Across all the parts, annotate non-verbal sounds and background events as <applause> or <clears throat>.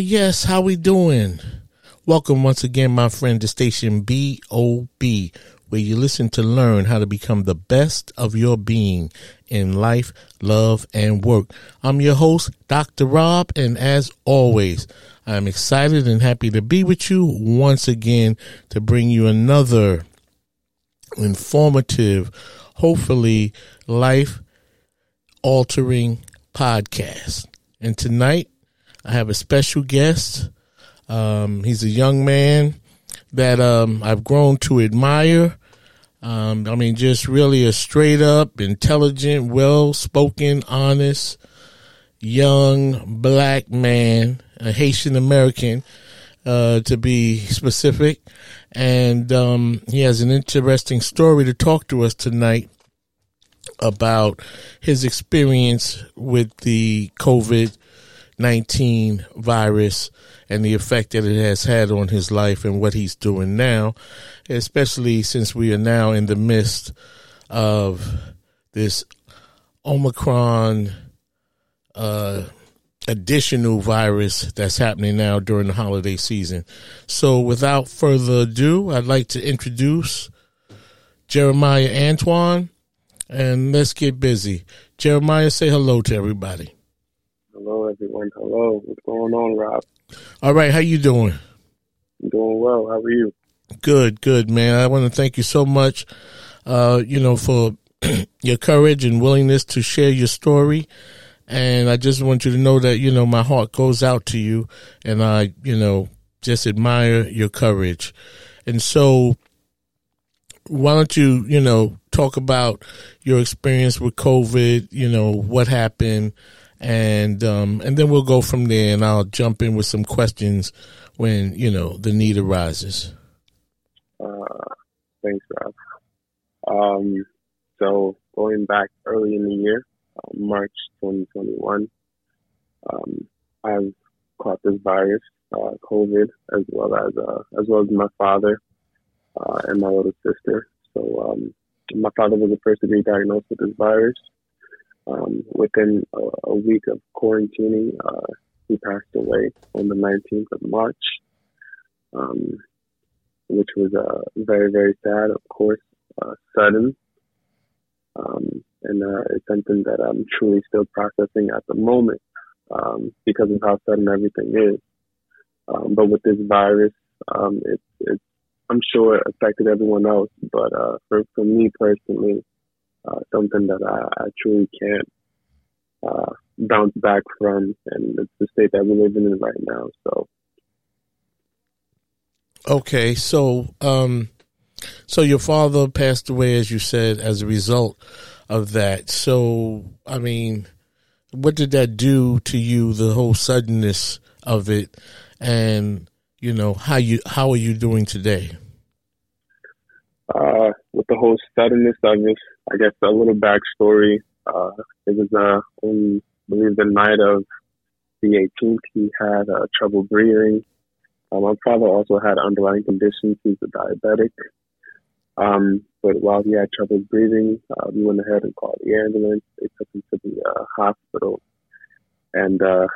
Yes, how we doing? Welcome once again, my friend, to station BOB, where you listen to learn how to become the best of your being in life, love, and work. I'm your host, Dr. Rob, and as always, I'm excited and happy to be with you once again to bring you another informative, hopefully life altering podcast. And tonight, I have a special guest. Um, he's a young man that um, I've grown to admire. Um, I mean, just really a straight up, intelligent, well spoken, honest, young black man, a Haitian American, uh, to be specific. And um, he has an interesting story to talk to us tonight about his experience with the COVID 19 virus and the effect that it has had on his life and what he's doing now, especially since we are now in the midst of this Omicron uh, additional virus that's happening now during the holiday season. So, without further ado, I'd like to introduce Jeremiah Antoine and let's get busy. Jeremiah, say hello to everybody. Hello, everyone. Hello. What's going on, Rob? All right. How you doing? I'm doing well. How are you? Good, good, man. I want to thank you so much, uh, you know, for <clears throat> your courage and willingness to share your story. And I just want you to know that, you know, my heart goes out to you and I, you know, just admire your courage. And so why don't you, you know, talk about your experience with COVID, you know, what happened and um and then we'll go from there and I'll jump in with some questions when, you know, the need arises. Uh, thanks, Rob. Um, so going back early in the year, uh, March 2021, um, I've caught this virus, uh, COVID, as well as uh, as well as my father uh, and my little sister. So um, my father was the first to be diagnosed with this virus. Um, within a, a, week of quarantining, uh, he passed away on the 19th of March, um, which was uh, very, very sad, of course, uh, sudden. Um, and uh, it's something that I'm truly still processing at the moment um, because of how sudden everything is. Um, but with this virus, um, it's, it's I'm sure it affected everyone else, but uh, for for me personally, uh, something that I, I truly can't uh, bounce back from, and it's the state that we're living in right now. So, okay, so um, so your father passed away, as you said, as a result of that. So, I mean, what did that do to you? The whole suddenness of it, and you know how you how are you doing today? Uh, with the whole suddenness of it, I guess a little backstory. Uh, it was uh, on I believe the night of the 18th, he had uh, trouble breathing. Uh, my father also had underlying conditions. He's a diabetic. Um, but while he had trouble breathing, uh, we went ahead and called the ambulance. They took him to the uh, hospital, and uh,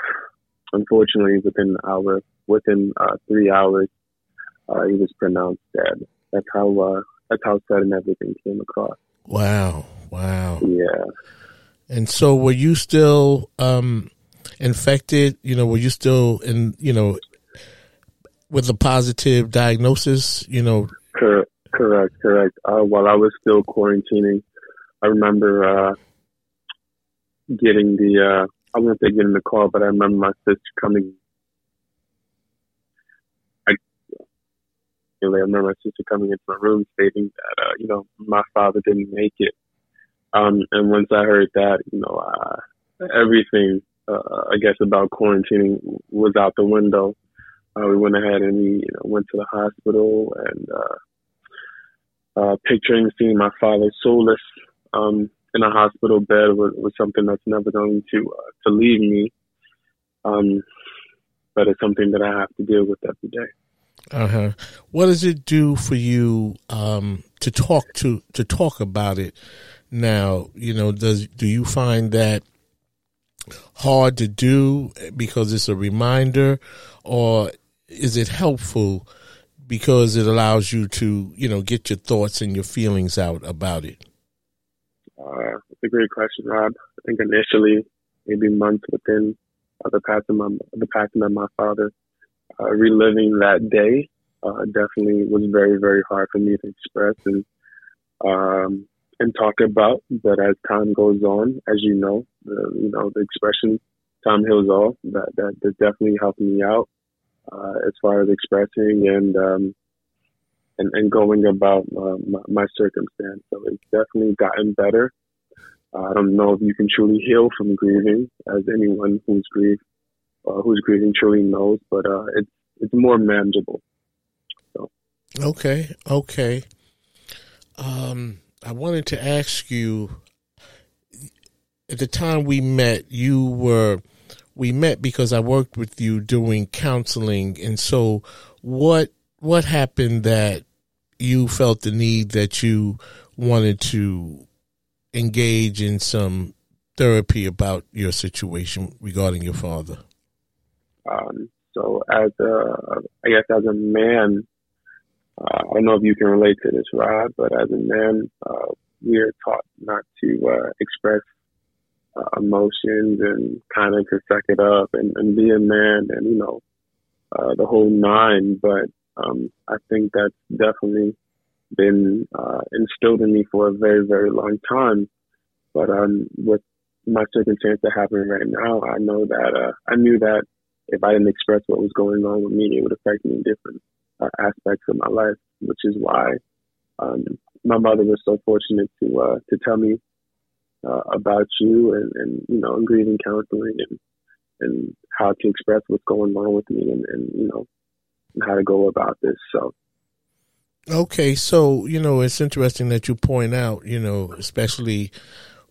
unfortunately, within hour, within uh, three hours, uh, he was pronounced dead. That's how uh, that's how sudden everything came across. Wow! Wow! Yeah. And so, were you still um, infected? You know, were you still in, you know, with a positive diagnosis, you know? Correct, correct, correct. Uh, while I was still quarantining, I remember uh, getting the, uh, I wouldn't say getting the call, but I remember my sister coming. I remember my sister coming into my room stating that, uh, you know, my father didn't make it. Um, and once I heard that, you know, uh, everything, uh, I guess about quarantining was out the window. Uh, we went ahead and we you know, went to the hospital and uh, uh, picturing seeing my father soulless um, in a hospital bed was, was something that's never going to uh, to leave me. Um, but it's something that I have to deal with every day. Uh huh. What does it do for you um, to talk to to talk about it now? You know, does do you find that hard to do because it's a reminder, or is it helpful because it allows you to, you know, get your thoughts and your feelings out about it? Uh, it's a great question, Rob. I think initially, maybe months within uh, the passing of my, the passing of my father, uh, reliving that day uh, definitely was very, very hard for me to express and um, and talk about. But as time goes on, as you know, the, you know the expression "time heals all" that that, that definitely helped me out uh, as far as expressing and um, and, and going about uh, my, my, circumstance. So it's definitely gotten better. I don't know if you can truly heal from grieving, as anyone who's grieved uh, who's grieving truly knows, but uh, it's it's more manageable. So. Okay, okay. Um, I wanted to ask you. At the time we met, you were we met because I worked with you doing counseling, and so what what happened that you felt the need that you wanted to engage in some therapy about your situation regarding your father? Um, so, as a, I guess as a man, uh, I don't know if you can relate to this, Rob, but as a man, uh, we are taught not to uh, express uh, emotions and kind of to suck it up and, and be a man and, you know, uh, the whole nine. But um, I think that's definitely been uh, instilled in me for a very, very long time. But um, with my circumstance that happening right now, I know that uh, I knew that if I didn't express what was going on with me, it would affect me in different uh, aspects of my life, which is why um, my mother was so fortunate to uh, to tell me uh, about you and, and, you know, grieving counseling and, and how to express what's going on with me and, and, you know, how to go about this. So. Okay. So, you know, it's interesting that you point out, you know, especially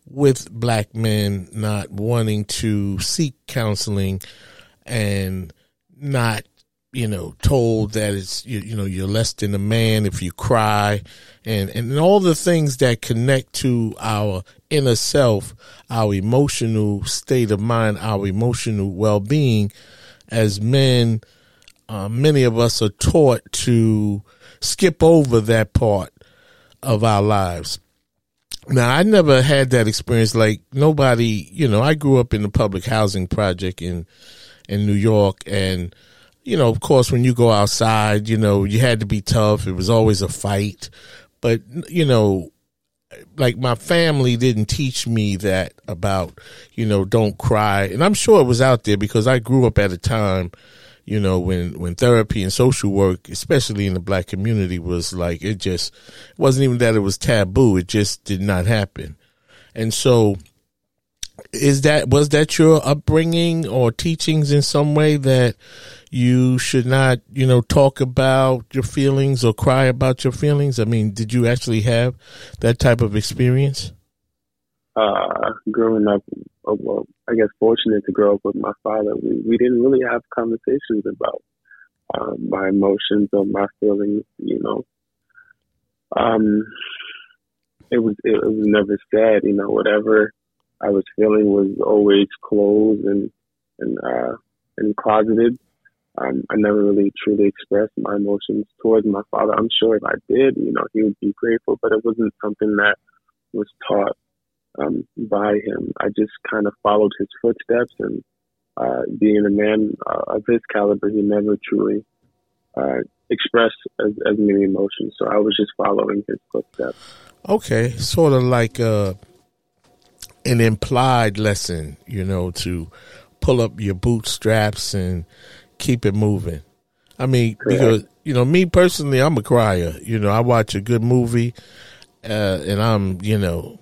with black men not wanting to seek counseling and not you know, told that it's you, you know you're less than a man if you cry, and and all the things that connect to our inner self, our emotional state of mind, our emotional well being. As men, uh, many of us are taught to skip over that part of our lives. Now, I never had that experience. Like nobody, you know, I grew up in the public housing project in in New York, and you know, of course, when you go outside, you know, you had to be tough. It was always a fight. But, you know, like my family didn't teach me that about, you know, don't cry. And I'm sure it was out there because I grew up at a time, you know, when, when therapy and social work, especially in the black community was like, it just it wasn't even that it was taboo. It just did not happen. And so is that, was that your upbringing or teachings in some way that, you should not, you know, talk about your feelings or cry about your feelings? I mean, did you actually have that type of experience? Uh, growing up, uh, well, I guess fortunate to grow up with my father, we, we didn't really have conversations about um, my emotions or my feelings, you know. Um, it was it, it was never said, you know, whatever I was feeling was always closed and and uh, and closeted. Um, I never really truly expressed my emotions towards my father. I'm sure if I did, you know, he would be grateful, but it wasn't something that was taught um, by him. I just kind of followed his footsteps and uh, being a man uh, of his caliber, he never truly uh, expressed as, as many emotions. So I was just following his footsteps. Okay, sort of like uh, an implied lesson, you know, to pull up your bootstraps and keep it moving. I mean, Correct. because you know, me personally, I'm a crier. You know, I watch a good movie, uh, and I'm, you know,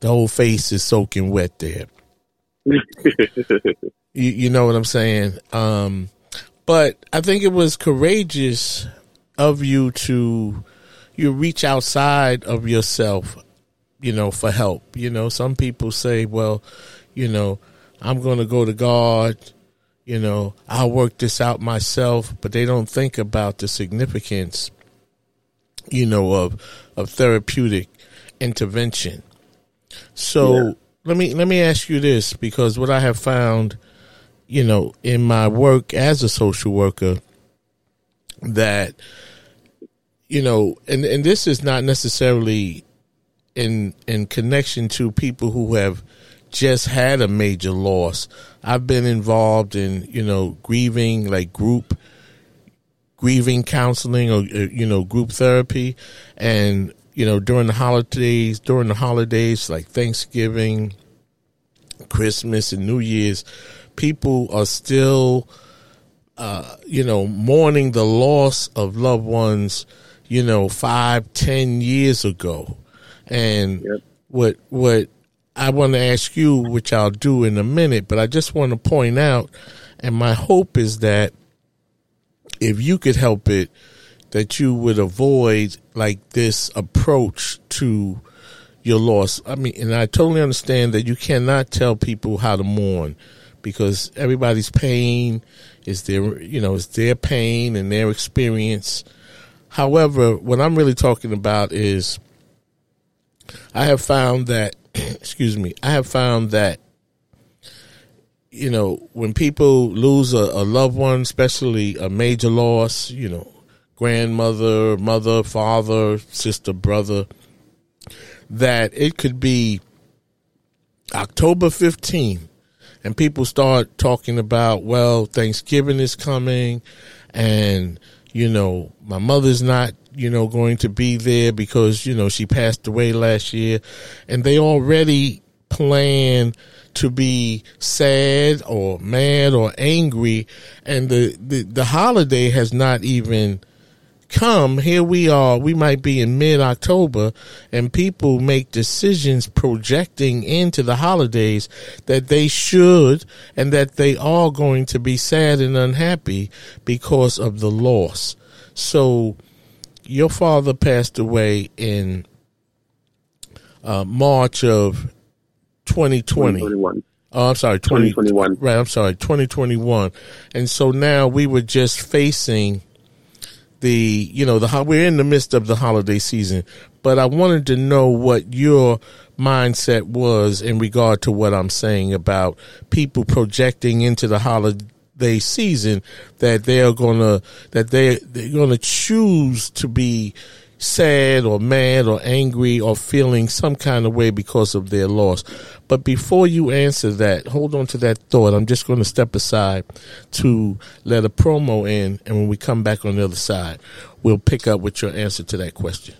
the whole face is soaking wet there. <laughs> you, you, know what I'm saying? Um, but I think it was courageous of you to you reach outside of yourself, you know, for help. You know, some people say, well, you know, I'm going to go to God, you know, I'll work this out myself, but they don't think about the significance, you know, of of therapeutic intervention. So yeah. let me let me ask you this because what I have found, you know, in my work as a social worker that you know, and and this is not necessarily in in connection to people who have just had a major loss. I've been involved in, you know, grieving, like group grieving counseling or, uh, you know, group therapy. And, you know, during the holidays, during the holidays like Thanksgiving, Christmas, and New Year's, people are still, uh, you know, mourning the loss of loved ones, you know, five, ten years ago. And yep. what, what, I want to ask you, which I'll do in a minute, but I just want to point out, and my hope is that if you could help it, that you would avoid like this approach to your loss. I mean, and I totally understand that you cannot tell people how to mourn because everybody's pain is their, you know, it's their pain and their experience. However, what I'm really talking about is I have found that <clears throat> excuse me, I have found that you know when people lose a, a, loved one, especially a major loss, you know, grandmother, mother, father, sister, brother, that it could be October 15th and people start talking about, well, Thanksgiving is coming and you know, my mother's not you know, going to be there because, you know, she passed away last year and they already plan to be sad or mad or angry and the, the, the holiday has not even come. Here we are, we might be in mid October and people make decisions projecting into the holidays that they should and that they are going to be sad and unhappy because of the loss. So, your father passed away in uh, March of 2020. Oh, I'm sorry, 20, 2021. Right, I'm sorry, 2021. And so now we were just facing the, you know, the we're in the midst of the holiday season, but I wanted to know what your mindset was in regard to what I'm saying about people projecting into the holiday they season that they are gonna that they they're gonna choose to be sad or mad or angry or feeling some kind of way because of their loss. But before you answer that, hold on to that thought. I'm just going to step aside to let a promo in, and when we come back on the other side, we'll pick up with your answer to that question.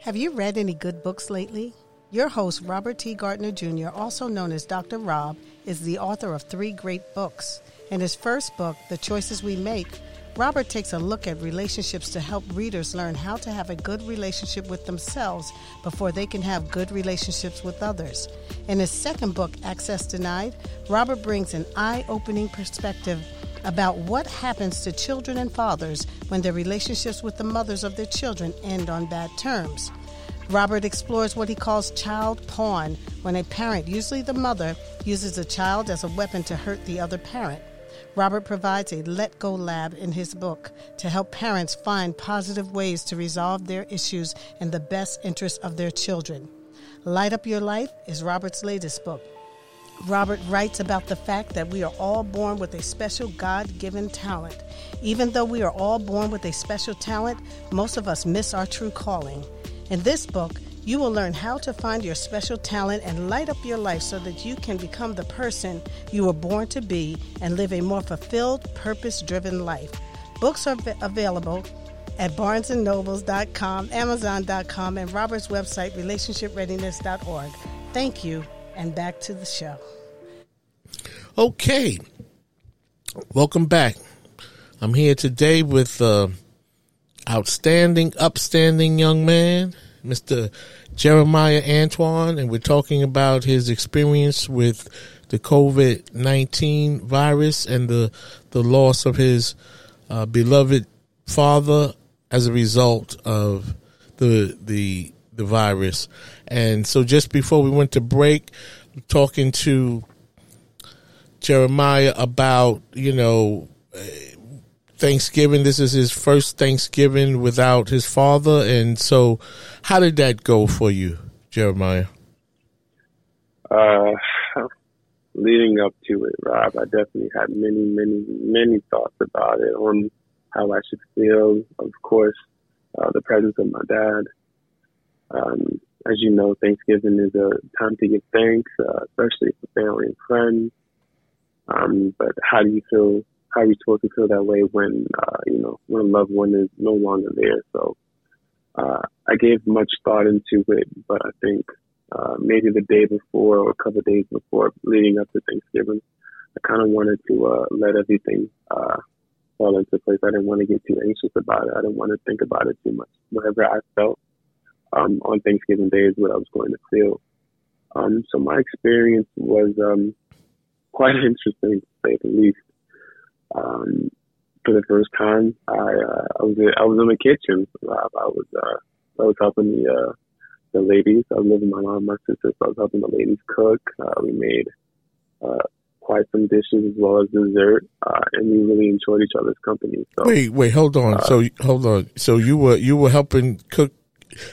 Have you read any good books lately? Your host, Robert T. Gardner Jr., also known as Dr. Rob, is the author of three great books. In his first book, The Choices We Make, Robert takes a look at relationships to help readers learn how to have a good relationship with themselves before they can have good relationships with others. In his second book, Access Denied, Robert brings an eye opening perspective about what happens to children and fathers when their relationships with the mothers of their children end on bad terms. Robert explores what he calls child pawn, when a parent, usually the mother, uses a child as a weapon to hurt the other parent. Robert provides a let go lab in his book to help parents find positive ways to resolve their issues in the best interest of their children. Light Up Your Life is Robert's latest book. Robert writes about the fact that we are all born with a special God given talent. Even though we are all born with a special talent, most of us miss our true calling. In this book, You will learn how to find your special talent and light up your life so that you can become the person you were born to be and live a more fulfilled, purpose driven life. Books are available at barnesandnobles.com, amazon.com, and Robert's website, relationshipreadiness.org. Thank you, and back to the show. Okay. Welcome back. I'm here today with uh, outstanding, upstanding young man, Mr. Jeremiah Antoine, and we're talking about his experience with the COVID 19 virus and the, the loss of his uh, beloved father as a result of the, the, the virus. And so just before we went to break, talking to Jeremiah about, you know, Thanksgiving. This is his first Thanksgiving without his father. And so, how did that go for you, Jeremiah? Uh, <laughs> leading up to it, Rob, I definitely had many, many, many thoughts about it on how I should feel. Of course, uh, the presence of my dad. Um, as you know, Thanksgiving is a time to give thanks, uh, especially for family and friends. Um, but how do you feel how are supposed to feel that way when uh, you know when a loved one is no longer there? So uh, I gave much thought into it, but I think uh, maybe the day before or a couple of days before, leading up to Thanksgiving, I kind of wanted to uh, let everything uh, fall into place. I didn't want to get too anxious about it. I didn't want to think about it too much. Whatever I felt um, on Thanksgiving Day is what I was going to feel. Um, so my experience was um, quite <laughs> interesting, to say the least. Um, for the first time, I uh, I was I was in the kitchen. I, I was uh, I was helping the uh, the ladies. I was living with my mom and my sister, so I was helping the ladies cook. Uh, we made uh, quite some dishes as well as dessert, uh, and we really enjoyed each other's company. So, wait, wait, hold on. Uh, so hold on. So you were you were helping cook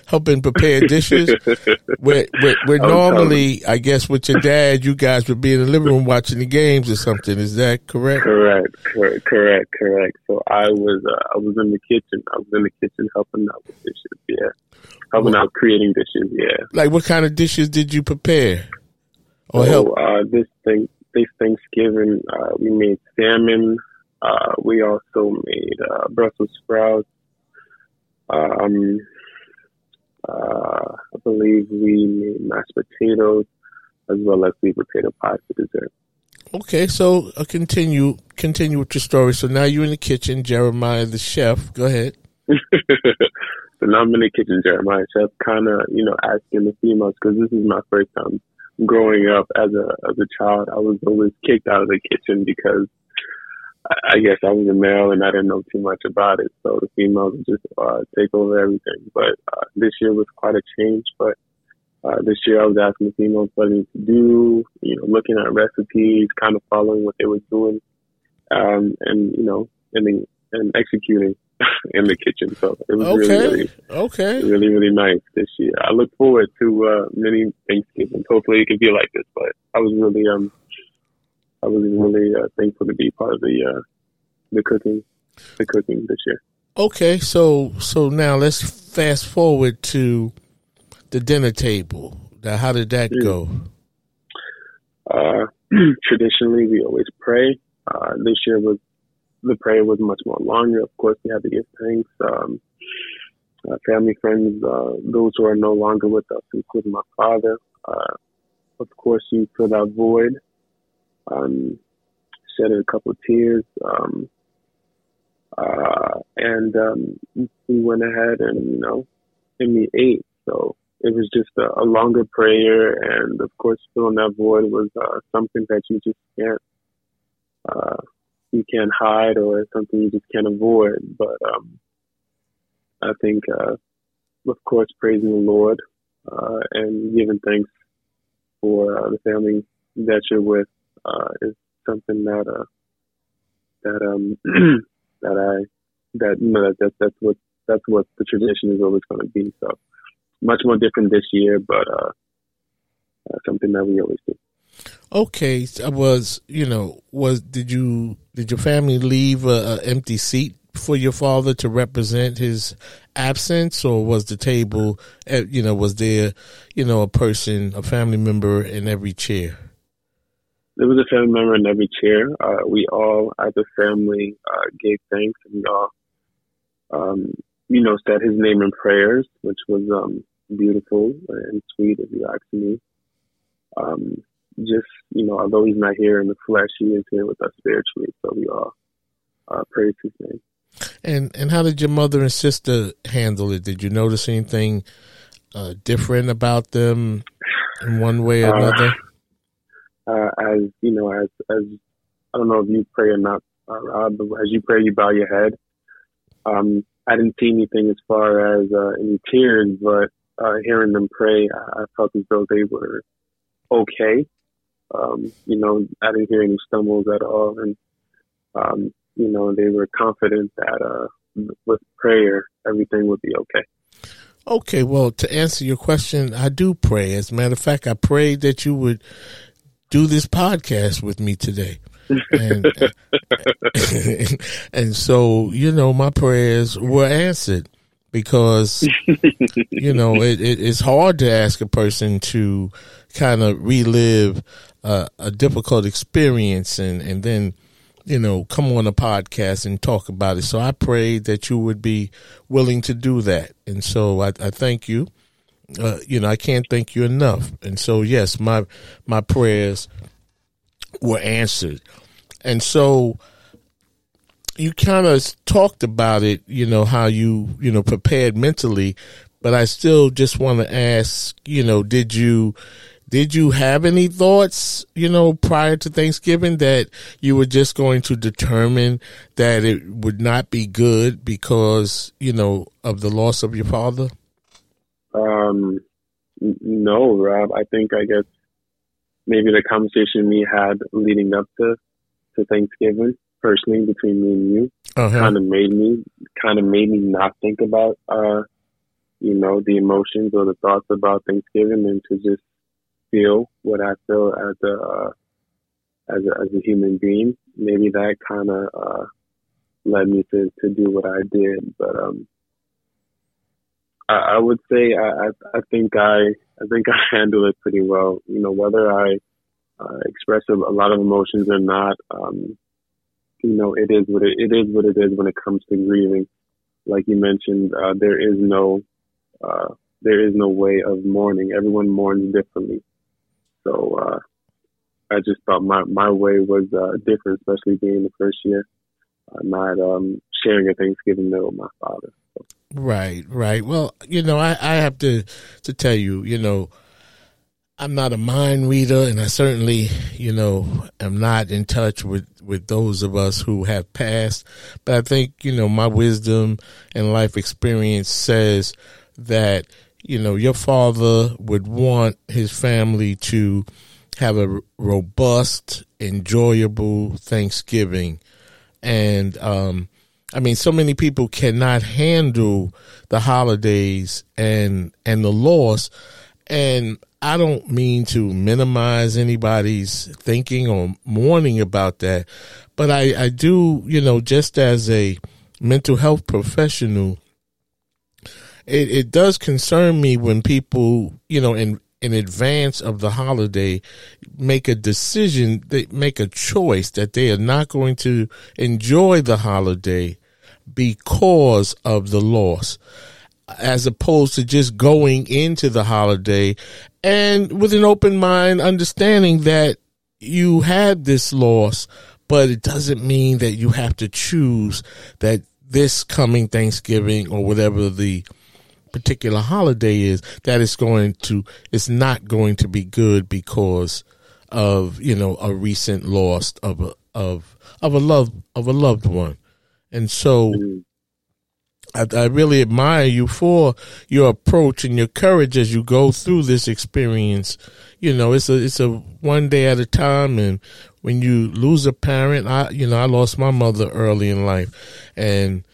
helping prepare dishes. <laughs> where, where, where normally, I guess, with your dad, you guys would be in the living room watching the games or something. Is that correct? Correct, correct, correct, correct. So I was, uh, I was in the kitchen. I was in the kitchen helping out with dishes. Yeah, helping out creating dishes. Yeah. Like, what kind of dishes did you prepare? Or so, help? Uh, this thing, this Thanksgiving, uh, we made salmon. Uh, we also made uh, Brussels sprouts. Um, uh, I believe we made mashed potatoes as well as sweet potato pie for dessert. Okay, so uh, continue continue with your story. So now you're in the kitchen, Jeremiah the chef. Go ahead. <laughs> so now I'm in the kitchen, Jeremiah chef, kind of you know asking the females because this is my first time growing up as a as a child. I was always kicked out of the kitchen because I guess I was a male and I didn't know too much about it, so the females just uh, take over everything. But uh, this year was quite a change. But uh, this year I was asking the females what they to do, you know, looking at recipes, kind of following what they were doing, um, and you know, and then, and executing <laughs> in the kitchen. So it was okay. really, really, okay, really, really nice this year. I look forward to uh, many Thanksgivings. Hopefully, it can be like this. But I was really um I was really uh, thankful to be part of the uh, the cooking the cooking this year. Okay, so so now let's fast forward to the dinner table. Now, how did that mm. go? Uh, <clears throat> traditionally, we always pray. Uh, this year was the prayer was much more longer. Of course, we had to give thanks. Um, uh, family, friends, uh, those who are no longer with us, including my father. Uh, of course, you fill that void um, shed a couple of tears. Um, uh, and um, we went ahead and, you know, and we ate. So it was just a, a longer prayer. And of course, filling that void was uh, something that you just can't, uh, you can't hide or something you just can't avoid. But um, I think, uh, of course, praising the Lord uh, and giving thanks for uh, the family that you're with uh, is something that uh, that um <clears throat> that I that you know that, that that's what that's what the tradition is always going to be. So much more different this year, but uh, uh, something that we always do. Okay, was you know was did you did your family leave a, a empty seat for your father to represent his absence, or was the table, eh, you know, was there, you know, a person, a family member in every chair? There was a family member in every chair. Uh, we all, as a family, uh, gave thanks and we all, um, you know, said his name in prayers, which was um, beautiful and sweet, if you ask me. Um, just, you know, although he's not here in the flesh, he is here with us spiritually. So we all uh, praise his name. And and how did your mother and sister handle it? Did you notice anything uh, different about them in one way or uh, another? Uh, as you know, as as I don't know if you pray or not, uh, Rob, but as you pray, you bow your head. Um, I didn't see anything as far as uh, any tears, but hearing them pray, I, I felt as though they were okay. Um, you know, I didn't hear any stumbles at all, and um, you know, they were confident that uh, with prayer, everything would be okay. Okay, well, to answer your question, I do pray. As a matter of fact, I prayed that you would do this podcast with me today. and, <laughs> and so, you know, my prayers were answered because, <laughs> you know, it, it, it's hard to ask a person to kind of relive uh, a difficult experience and, and then you know, come on a podcast and talk about it. So I prayed that you would be willing to do that. And so I, I thank you. Uh, you know, I can't thank you enough. And so, yes, my, my prayers were answered. And so you kind of talked about it, you know, how you, you know, prepared mentally, but I still just want to ask, you know, did you, did you have any thoughts, you know, prior to Thanksgiving that you were just going to determine that it would not be good because, you know, of the loss of your father? Um, no, Rob. I think I guess maybe the conversation we had leading up to to Thanksgiving, personally between me and you, uh-huh. kind of made me kind of made me not think about uh, you know, the emotions or the thoughts about Thanksgiving and to just feel what I feel as a uh, as a, as a human being. Maybe that kind of uh, led me to, to do what I did. But um, I, I would say I, I, think I I think <laughs> I handle it pretty well. You know, whether I uh, express a, a, lot of emotions or not, um, you know, it is what it, it is what it is when it comes to grieving. Like you mentioned, uh, there is no uh, there is no way of mourning. Everyone mourns differently. So uh, I just thought my my way was uh, different, especially being the first year, uh, not um, sharing a Thanksgiving meal with my father. Right, right. Well, you know, I, I have to to tell you, you know, I'm not a mind reader, and I certainly, you know, am not in touch with with those of us who have passed. But I think, you know, my wisdom and life experience says that you know, your father would want his family to have a robust, enjoyable Thanksgiving. And, um, I mean, so many people cannot handle the holidays and, and the loss. And I don't mean to minimize anybody's thinking or mourning about that, but I, I do, you know, just as a mental health professional, it, it does concern me when people, you know, in in advance of the holiday make a decision, they make a choice that they are not going to enjoy the holiday because of the loss as opposed to just going into the holiday and with an open mind understanding that you had this loss but it doesn't mean that you have to choose that this coming Thanksgiving or whatever the particular holiday is that it's going to it's not going to be good because of you know a recent loss of a of of a love of a loved one and so I, I really admire you for your approach and your courage as you go through this experience. You know it's a it's a one day at a time. And when you lose a parent i you know i lost my mother early in life. And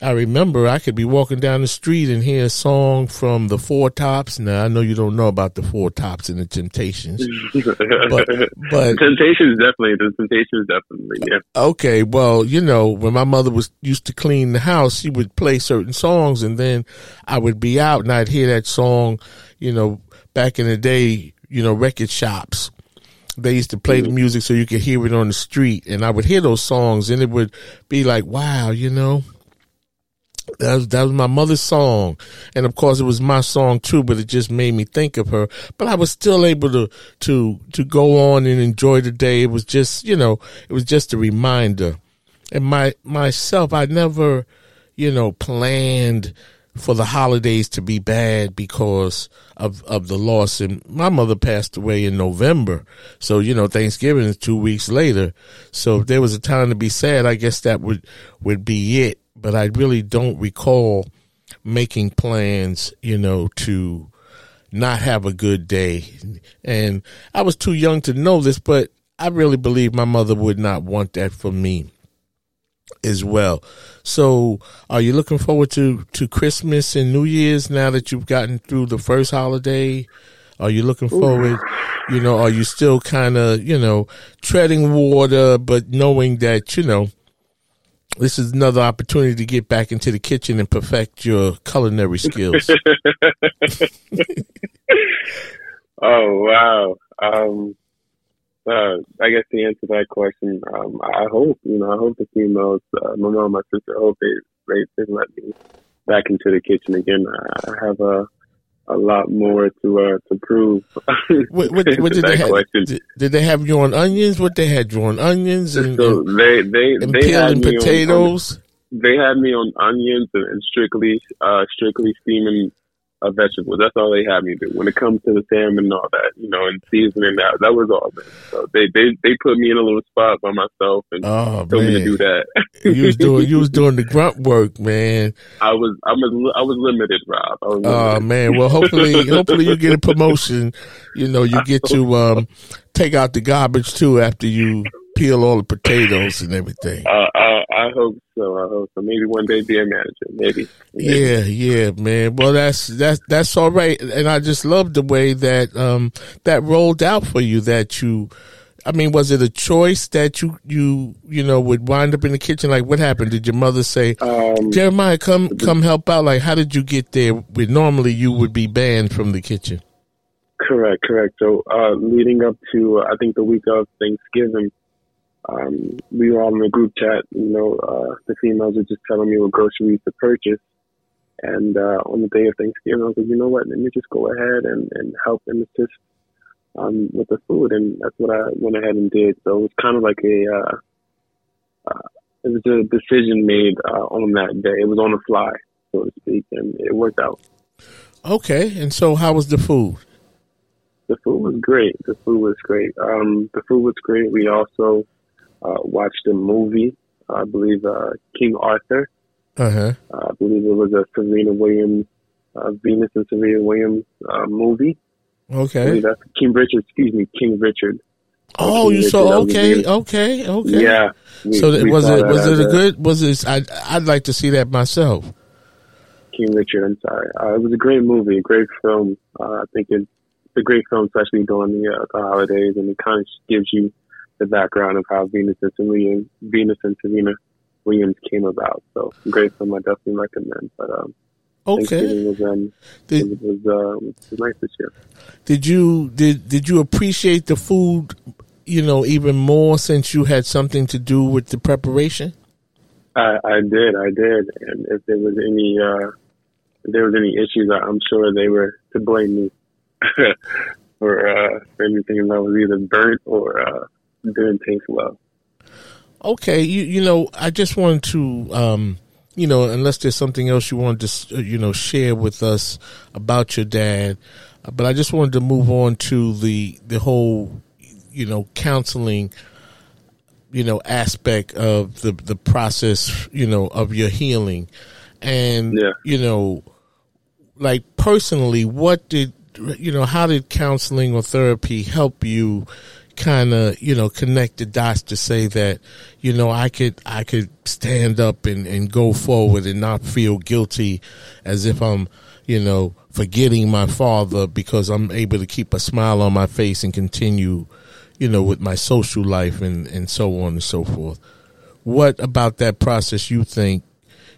I remember I could be walking down the street and hear a song from the Four Tops. Now I know you don't know about the Four Tops and the Temptations, <laughs> but, but Temptations definitely, the Temptations definitely, yeah. Okay, well, you know, when my mother was used to clean the house, she would play certain songs, and then I would be out and I'd hear that song. You know, back in the day, you know, record shops. They used to play the mm. music so you could hear it on the street, and I would hear those songs, and it would be like, wow, you know, that was, that was my mother's song. And of course it was my song too, but it just made me think of her. But I was still able to, to, to go on and enjoy the day. It was just, you know, it was just a reminder. And my, myself, I never, you know, planned for the holidays to be bad because of, of the loss. And my mother passed away in November. So, you know, Thanksgiving is two weeks later. So if there was a time to be sad, I guess that would, would be it but I really don't recall making plans, you know, to not have a good day. And I was too young to know this, but I really believe my mother would not want that for me as well. So, are you looking forward to to Christmas and New Year's now that you've gotten through the first holiday? Are you looking forward? You know, are you still kind of, you know, treading water, but knowing that, you know, this is another opportunity to get back into the kitchen and perfect your culinary skills. <laughs> oh wow! Um, uh, I guess the answer to that question, um, I hope you know, I hope the females, uh, my mom, my sister, I hope they, they they let me back into the kitchen again. I have a a lot more to uh, to prove. <laughs> what, what, what did, they have, did, did, they have you on onions? What they had you on onions and, so they they and they peeling potatoes. On, they had me on onions and, and strictly uh, strictly steaming a vegetable. That's all they had me do. When it comes to the salmon and all that, you know, and seasoning that, that was all. Man. So they, they they put me in a little spot by myself and oh, told man. me to do that. you was doing you was doing the grunt work, man. I was I was I was limited, Rob. Was limited. Oh man, well hopefully hopefully you get a promotion. You know, you get to <laughs> um take out the garbage too after you peel all the potatoes and everything. Uh, I, I hope so. I hope so. Maybe one day be a manager. Maybe. Maybe. Yeah, yeah, man. Well, that's that's that's all right. And I just love the way that um that rolled out for you. That you, I mean, was it a choice that you you you know would wind up in the kitchen? Like, what happened? Did your mother say, um, Jeremiah, come come help out? Like, how did you get there? Where normally you would be banned from the kitchen. Correct, correct. So, uh, leading up to, uh, I think the week of Thanksgiving, um, we were all in a group chat. You know, uh, the females were just telling me what groceries to purchase. And uh, on the day of Thanksgiving, I was like, you know what? Let me just go ahead and, and help and assist um, with the food. And that's what I went ahead and did. So it was kind of like a, uh, uh, it was a decision made uh, on that day. It was on the fly, so to speak, and it worked out. Okay. And so, how was the food? The food was great. The food was great. Um, the food was great. We also uh, watched a movie, I believe uh, King Arthur. Uh-huh. Uh, I believe it was a Serena Williams, uh, Venus and Serena Williams uh, movie. Okay. That's King Richard. Excuse me, King Richard. Oh, King you Richard, saw? Okay, okay, okay. Yeah. we- So we was it? Was it a good? Was it? I I'd like to see that myself. King Richard? I'm sorry. Uh, it was a great movie, a great film. Uh, I think it's a great film, especially during the, uh, the holidays, and it kind of gives you the background of how Venus and Serena, Venus and Serena Williams came about. So, great film. I definitely recommend. But um, Okay. Was um, Did it was uh, it was nice this year. did you did did you appreciate the food? You know, even more since you had something to do with the preparation. I, I did, I did, and if there was any, uh, if there was any issues, I- I'm sure they were to blame me <laughs> for, uh, for anything that was either burnt or uh, didn't taste well. Okay, you you know, I just wanted to, um, you know, unless there's something else you wanted to, uh, you know, share with us about your dad, uh, but I just wanted to move on to the the whole, you know, counseling, you know, aspect of the the process, you know, of your healing, and Yeah. you know, like personally, what did you know? How did counseling or therapy help you kind of you know connect the dots to say that you know I could I could stand up and, and go forward and not feel guilty as if I'm you know forgetting my father because I'm able to keep a smile on my face and continue you know with my social life and and so on and so forth. What about that process you think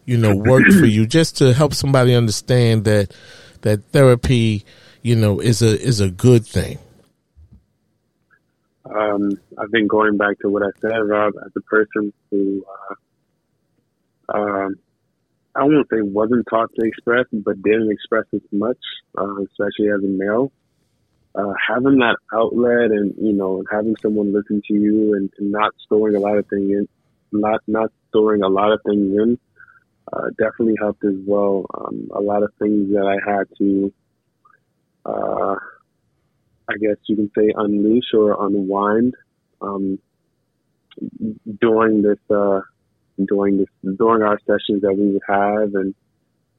you know worked for you just to help somebody understand that that therapy you know is a is a good thing? Um, I think going back to what I said, Rob, as a person who, uh, um, I won't say wasn't taught to express, but didn't express as much, uh, especially as a male. Uh, having that outlet and you know having someone listen to you and, and not storing a lot of things in, not not storing a lot of things in, uh, definitely helped as well. Um, a lot of things that I had to uh, I guess you can say unleash or unwind um, during this uh, during this during our sessions that we would have and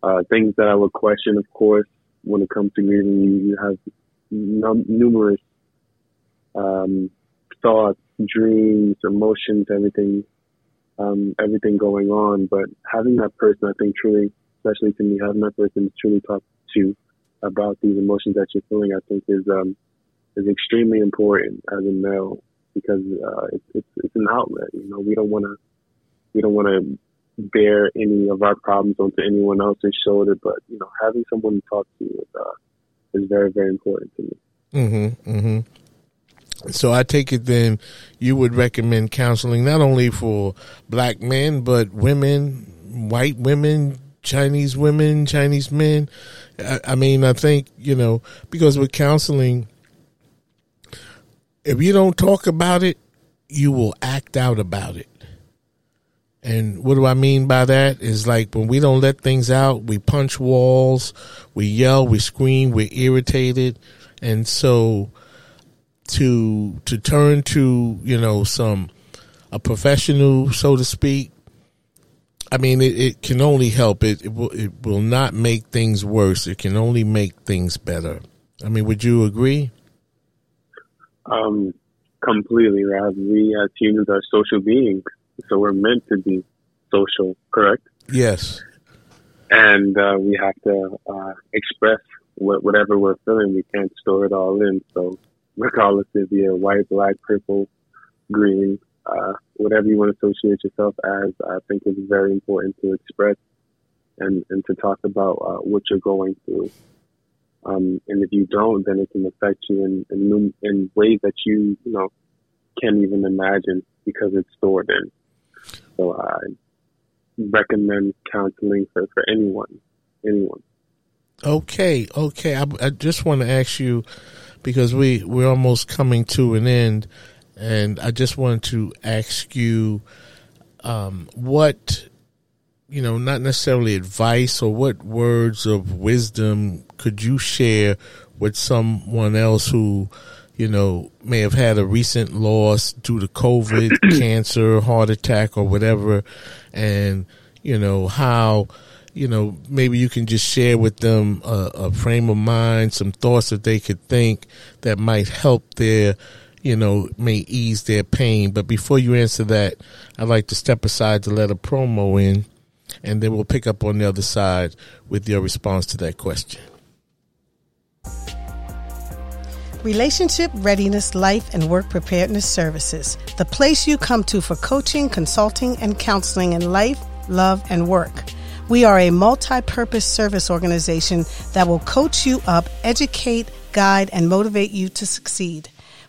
uh, things that I would question, of course, when it comes to grieving. You, you have num- numerous um, thoughts, dreams, emotions, everything, um, everything going on. But having that person, I think, truly, especially to me, having that person truly talk to about these emotions that you're feeling, I think, is um, is extremely important as a male because uh, it's, it's, it's an outlet. You know, we don't want to we don't want to bear any of our problems onto anyone else's shoulder, but you know, having someone to talk to is, uh, is very very important to me. Mm-hmm. Mm-hmm. So I take it then you would recommend counseling not only for black men but women, white women, Chinese women, Chinese men. I, I mean, I think you know because with counseling if you don't talk about it, you will act out about it. And what do I mean by that? Is like when we don't let things out, we punch walls, we yell, we scream, we're irritated. And so to to turn to, you know, some a professional, so to speak, I mean it, it can only help. It it will it will not make things worse. It can only make things better. I mean, would you agree? Um, completely, Rob. We as humans are social beings, so we're meant to be social, correct? Yes. And uh, we have to uh, express what, whatever we're feeling. We can't store it all in. So, regardless if you're white, black, purple, green, uh, whatever you want to associate yourself as, I think it's very important to express and, and to talk about uh, what you're going through. Um, and if you don't, then it can affect you in, in, in ways that you, you know, can't even imagine because it's stored in. So I recommend counseling for, for anyone, anyone. Okay, okay. I, I just want to ask you because we we're almost coming to an end, and I just wanted to ask you um, what you know, not necessarily advice or what words of wisdom could you share with someone else who, you know, may have had a recent loss due to COVID, <clears throat> cancer, heart attack, or whatever, and, you know, how, you know, maybe you can just share with them a, a frame of mind, some thoughts that they could think that might help their, you know, may ease their pain. But before you answer that, I'd like to step aside to let a promo in and then we'll pick up on the other side with your response to that question. Relationship Readiness Life and Work Preparedness Services, the place you come to for coaching, consulting, and counseling in life, love, and work. We are a multi purpose service organization that will coach you up, educate, guide, and motivate you to succeed.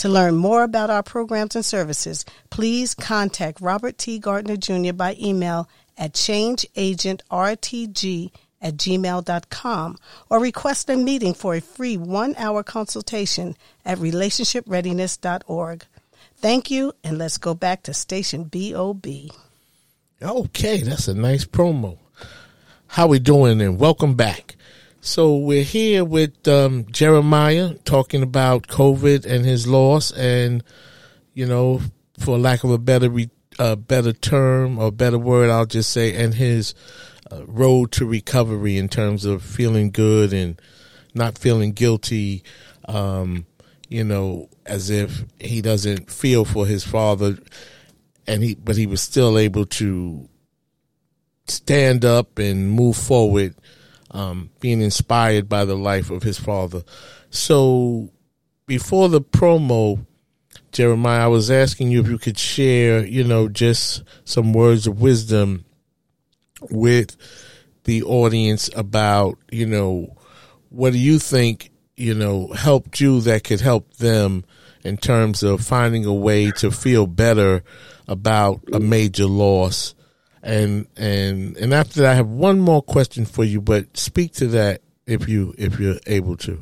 To learn more about our programs and services, please contact Robert T. Gardner Jr. by email at changeagentrtg at gmail.com or request a meeting for a free one hour consultation at relationshipreadiness.org. Thank you, and let's go back to station BOB. Okay, that's a nice promo. How we doing and welcome back. So we're here with um, Jeremiah talking about COVID and his loss, and you know, for lack of a better re- uh, better term or better word, I'll just say, and his uh, road to recovery in terms of feeling good and not feeling guilty. Um, you know, as if he doesn't feel for his father, and he, but he was still able to stand up and move forward um, being inspired by the life of his father. So before the promo, Jeremiah, I was asking you if you could share, you know, just some words of wisdom with the audience about, you know, what do you think, you know, helped you that could help them in terms of finding a way to feel better about a major loss and and and after that, I have one more question for you, but speak to that if you if you're able to.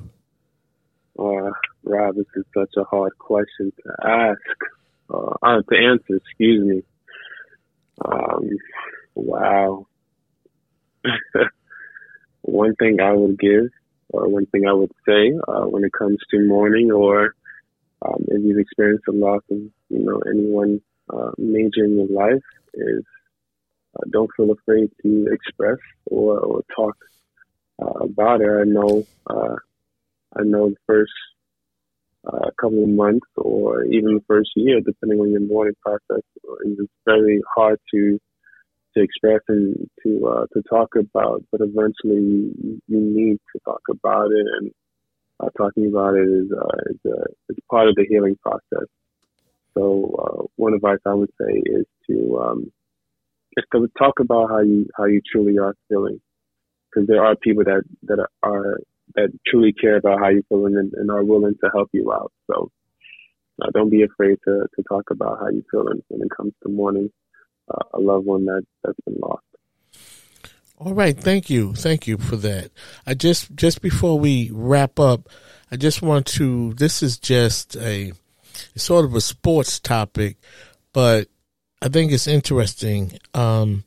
Uh, Rob, this is such a hard question to ask, uh, uh, to answer. Excuse me. Um, wow. <laughs> one thing I would give, or one thing I would say, uh, when it comes to mourning, or um, if you've experienced a loss of, you know, anyone uh, major in your life, is don't feel afraid to express or, or talk uh, about it. I know, uh, I know the first uh, couple of months or even the first year, depending on your mourning process, it's very hard to to express and to uh, to talk about. But eventually, you, need to talk about it, and uh, talking about it is uh, is, uh, is part of the healing process. So, uh, one advice I would say is to um, just talk about how you how you truly are feeling, because there are people that that are that truly care about how you're feeling and, and are willing to help you out. So uh, don't be afraid to to talk about how you're feeling when it comes to mourning uh, a loved one that that's been lost. All right, thank you, thank you for that. I just just before we wrap up, I just want to. This is just a sort of a sports topic, but I think it's interesting. Um,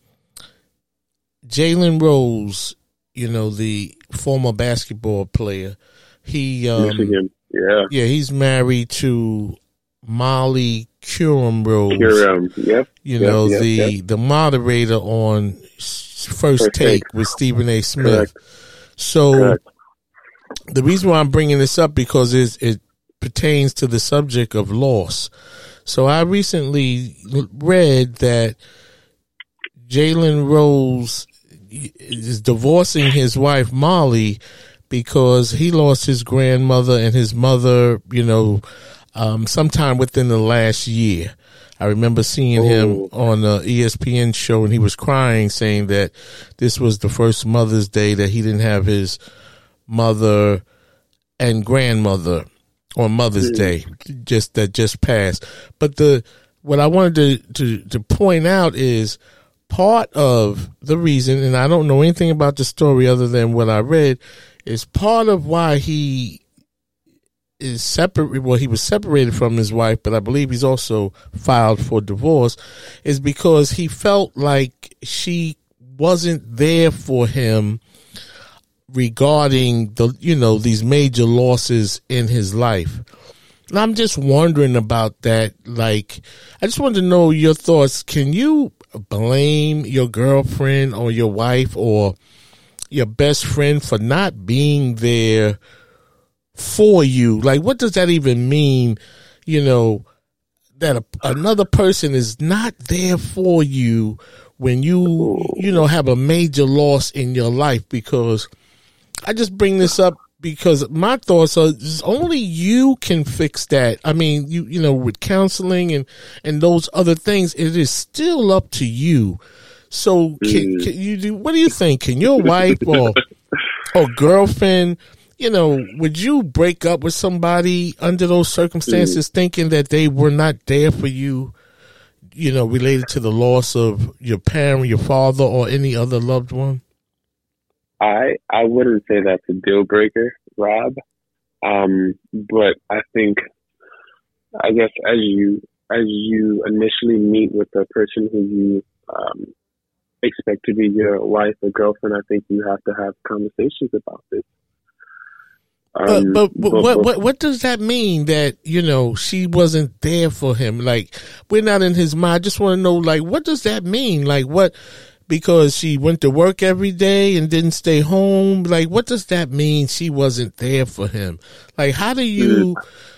Jalen Rose, you know, the former basketball player, he, um, yeah, yeah, he's married to Molly Qerim Rose. Qerim, yep. You yep, know, yep, the yep. the moderator on First, First Take, Take with Stephen A. Smith. Correct. So Correct. the reason why I'm bringing this up because it, it pertains to the subject of loss. So I recently read that Jalen Rose is divorcing his wife Molly because he lost his grandmother and his mother, you know, um, sometime within the last year. I remember seeing him on the ESPN show and he was crying saying that this was the first Mother's Day that he didn't have his mother and grandmother on Mother's Day, just that just passed. But the what I wanted to, to to point out is part of the reason, and I don't know anything about the story other than what I read, is part of why he is separate. Well, he was separated from his wife, but I believe he's also filed for divorce, is because he felt like she wasn't there for him regarding the you know these major losses in his life. And I'm just wondering about that. Like, I just wanted to know your thoughts. Can you blame your girlfriend or your wife or your best friend for not being there for you? Like, what does that even mean? You know, that a, another person is not there for you when you, you know, have a major loss in your life because I just bring this up because my thoughts are only you can fix that. I mean, you you know, with counseling and and those other things, it is still up to you. So, can, mm. can you do? What do you think? Can your <laughs> wife or or girlfriend, you know, would you break up with somebody under those circumstances, mm. thinking that they were not there for you? You know, related to the loss of your parent, your father, or any other loved one. I I wouldn't say that's a deal breaker, Rob. Um, but I think I guess as you as you initially meet with the person who you um, expect to be your wife or girlfriend, I think you have to have conversations about this. Um, but, but, but, what, what what does that mean that you know she wasn't there for him? Like we're not in his mind. I just want to know, like, what does that mean? Like, what because she went to work every day and didn't stay home? Like, what does that mean? She wasn't there for him. Like, how do you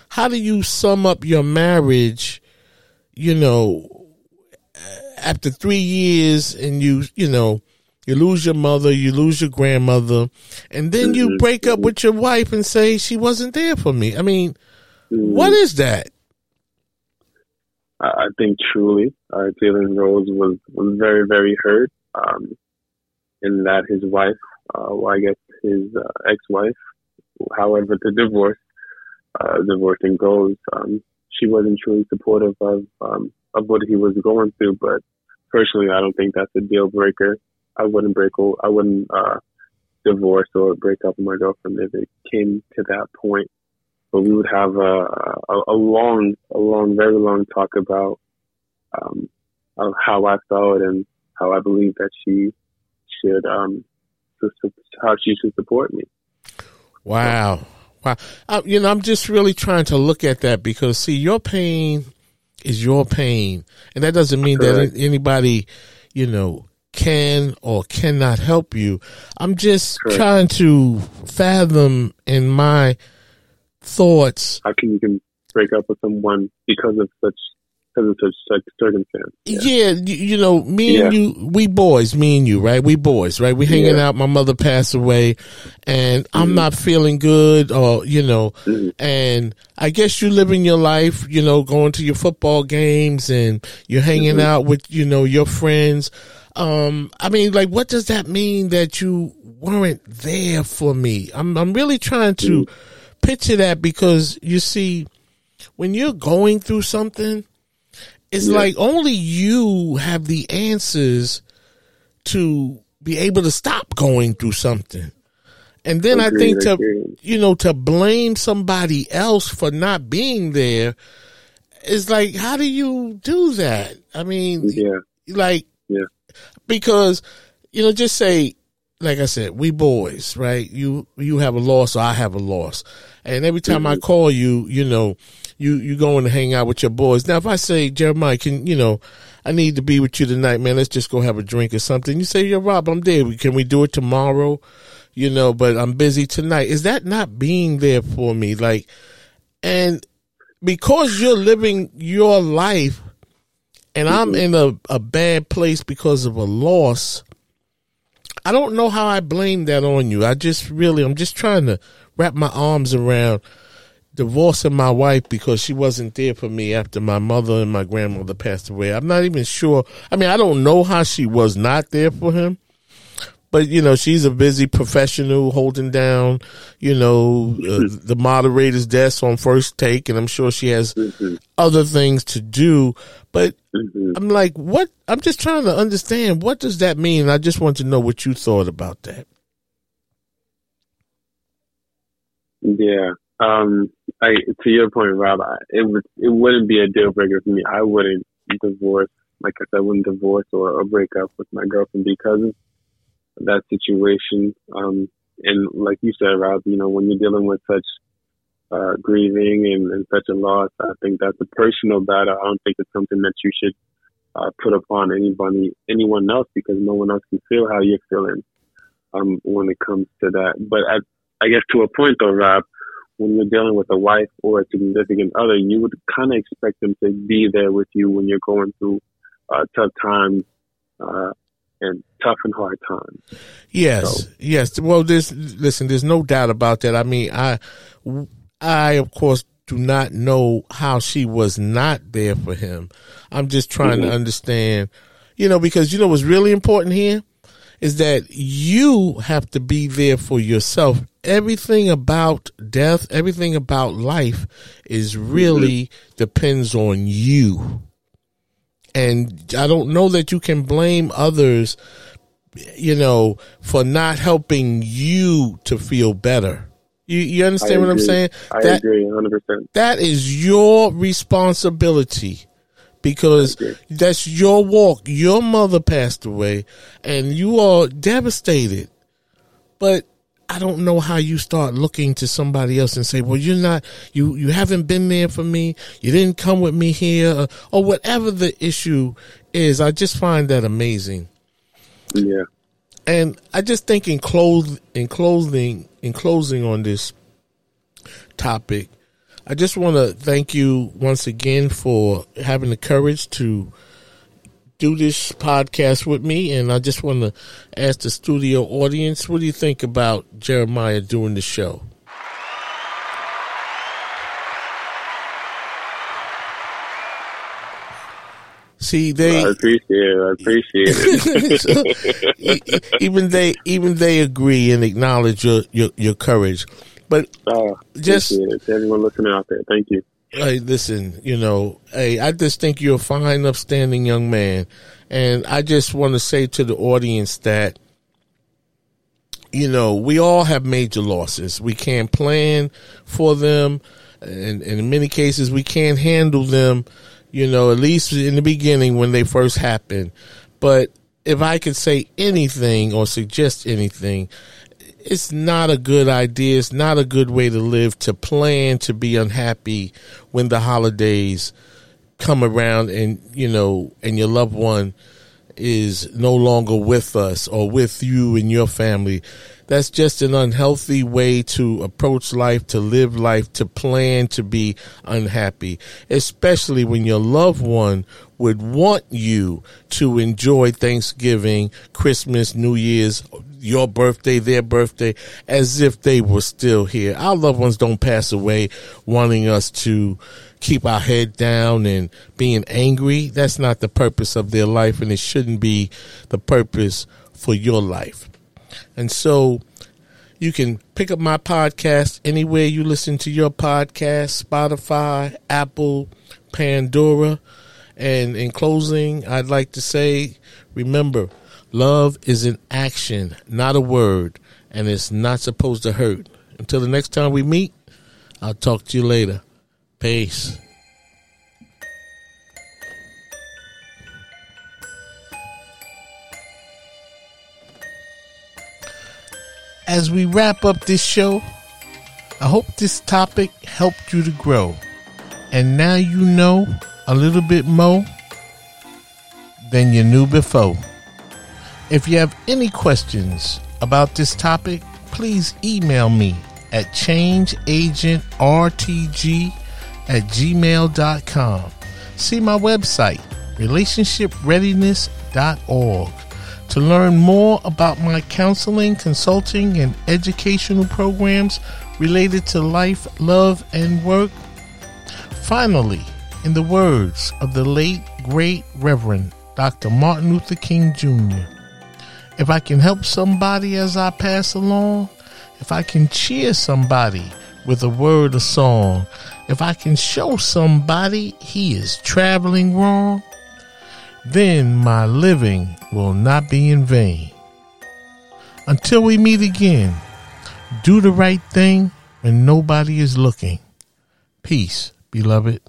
how do you sum up your marriage? You know, after three years, and you you know you lose your mother, you lose your grandmother, and then you mm-hmm. break up with your wife and say she wasn't there for me. I mean, mm-hmm. what is that? I think truly, uh, Jalen Rose was, was very, very hurt um, in that his wife, uh, well, I guess his uh, ex-wife, however the divorce, uh, divorcing goes, um, she wasn't truly supportive of um, of what he was going through. But personally, I don't think that's a deal breaker. I wouldn't break. I wouldn't uh, divorce or break up with my girlfriend if it came to that point. But we would have a, a, a long, a long, very long talk about um, how I felt and how I believe that she should, um, how she should support me. Wow. Wow. Uh, you know, I'm just really trying to look at that because see, your pain is your pain. And that doesn't mean Correct. that anybody, you know, can or cannot help you. I'm just Correct. trying to fathom in my thoughts. How can you can break up with someone because of such because of such, circumstance? Yeah, yeah you, know, me yeah. and you, we boys, me and you, right? We boys, right? We hanging yeah. out. My mother passed away, and mm-hmm. I'm not feeling good, or you know, mm-hmm. and I guess you living your life, you know, going to your football games and you're hanging mm-hmm. out with you know your friends um, I mean, like, what does that mean that you weren't there for me? I'm, I'm really trying to picture that because you see, when you're going through something, it's yeah. like only you have the answers to be able to stop going through something. And then agreed, I think to, agreed. you know, to blame somebody else for not being there is like, how do you do that? I mean, yeah. like, yeah because you know, just say, like I said, we boys, right? You you have a loss, or I have a loss, and every time mm-hmm. I call you, you know, you you going to hang out with your boys. Now, if I say Jeremiah, can you know, I need to be with you tonight, man. Let's just go have a drink or something. You say, "Yeah, Rob, I'm there. Can we do it tomorrow?" You know, but I'm busy tonight. Is that not being there for me? Like, and because you're living your life and I'm in a, a bad place because of a loss, I don't know how I blame that on you. I just really, I'm just trying to wrap my arms around divorcing my wife because she wasn't there for me after my mother and my grandmother passed away. I'm not even sure. I mean, I don't know how she was not there for him but you know she's a busy professional holding down you know uh, the moderator's desk on first take and i'm sure she has mm-hmm. other things to do but mm-hmm. i'm like what i'm just trying to understand what does that mean i just want to know what you thought about that yeah um i to your point rob I, it would it wouldn't be a deal breaker for me i wouldn't divorce like i said i wouldn't divorce or, or break up with my girlfriend because of that situation. Um, and like you said, Rob, you know, when you're dealing with such uh, grieving and, and, such a loss, I think that's a personal battle. I don't think it's something that you should uh, put upon anybody, anyone else, because no one else can feel how you're feeling um, when it comes to that. But I, I guess to a point, though, Rob, when you're dealing with a wife or a significant other, you would kind of expect them to be there with you when you're going through uh, tough times. Uh, and tough and hard times. Yes, so. yes. Well, there's listen. There's no doubt about that. I mean, I, I of course do not know how she was not there for him. I'm just trying mm-hmm. to understand, you know, because you know what's really important here is that you have to be there for yourself. Everything about death, everything about life is really mm-hmm. depends on you. And I don't know that you can blame others, you know, for not helping you to feel better. You, you understand what I'm saying? I that, agree 100%. That is your responsibility because that's your walk. Your mother passed away and you are devastated. But I don't know how you start looking to somebody else and say, well, you're not, you, you haven't been there for me. You didn't come with me here or, or whatever the issue is. I just find that amazing. Yeah. And I just think in close, in closing, in closing on this topic, I just want to thank you once again for having the courage to do this podcast with me. And I just want to ask the studio audience, what do you think about Jeremiah doing the show? See, they I appreciate it. I appreciate it. <laughs> even they even they agree and acknowledge your your, your courage. But oh, just. Everyone listening out there, thank you. Hey, listen, you know, hey, I just think you're a fine, upstanding young man. And I just want to say to the audience that, you know, we all have major losses. We can't plan for them. And, and in many cases, we can't handle them, you know, at least in the beginning when they first happen. But if I could say anything or suggest anything, it's not a good idea. It's not a good way to live to plan to be unhappy when the holidays come around and, you know, and your loved one is no longer with us or with you and your family. That's just an unhealthy way to approach life, to live life, to plan to be unhappy, especially when your loved one would want you to enjoy Thanksgiving, Christmas, New Year's, your birthday, their birthday, as if they were still here. Our loved ones don't pass away wanting us to keep our head down and being angry. That's not the purpose of their life, and it shouldn't be the purpose for your life. And so you can pick up my podcast anywhere you listen to your podcast Spotify, Apple, Pandora. And in closing, I'd like to say remember, love is an action, not a word, and it's not supposed to hurt. Until the next time we meet, I'll talk to you later. Peace. As we wrap up this show, I hope this topic helped you to grow. And now you know a little bit more than you knew before. If you have any questions about this topic, please email me at changeagentrtg at gmail.com. See my website, relationshipreadiness.org, to learn more about my counseling, consulting, and educational programs related to life, love, and work. Finally, in the words of the late, great Reverend Dr. Martin Luther King Jr., if I can help somebody as I pass along, if I can cheer somebody with a word or song, if I can show somebody he is traveling wrong, then my living will not be in vain. Until we meet again, do the right thing when nobody is looking. Peace, beloved.